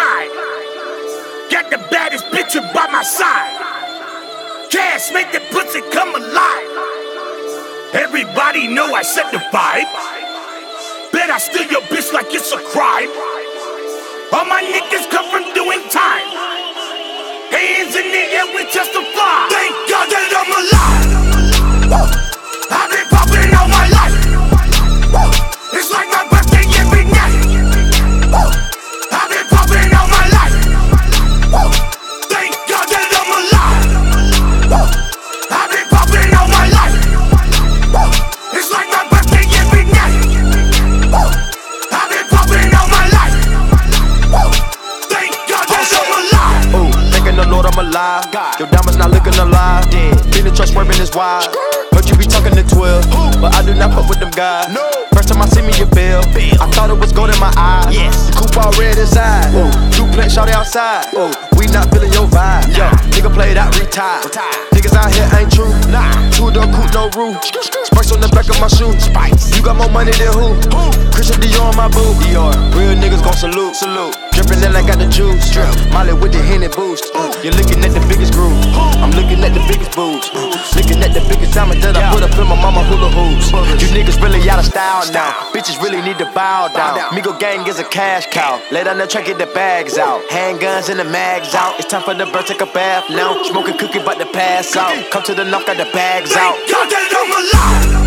side. Got the baddest bitch by my side. Cash make the pussy come alive. Everybody know I set the vibe. Bet I steal your bitch like it's a crime. All my niggas come from doing time. Hands in the air, we just a Your diamonds not looking alive. Been the truck swerving is wild. Heard you be talking to 12, but I do not fuck with them guys. No. First time I see me, you feel. I thought it was gold in my eyes. Yes. The coupe all red inside. Ooh, duplex shot outside. Ooh, we not feeling your vibe. Yo, nigga played out, retired. Niggas out here ain't true. Nah, two door coupe, no roof. Spikes on the back of my shoe. Spikes. You got more money than who? Who? Christian Dior on my boot. Dior. Real niggas gon' salute. Salute. Drippin' in, I got the juice. Drip. Molly with the Henny boost. Uh. You're looking at the biggest groove. I'm looking at the biggest boobs. Looking at the biggest diamond that I put up in my mama hula hoops. You niggas really out of style now. Bitches really need to bow down. Migo gang is a cash cow. Lay down the track, get the bags out. Handguns and the mags out. It's time for the bird, take a bath now. Smoking cookie, but to pass out. Come to the knock, got the bags out. God that I'm alive.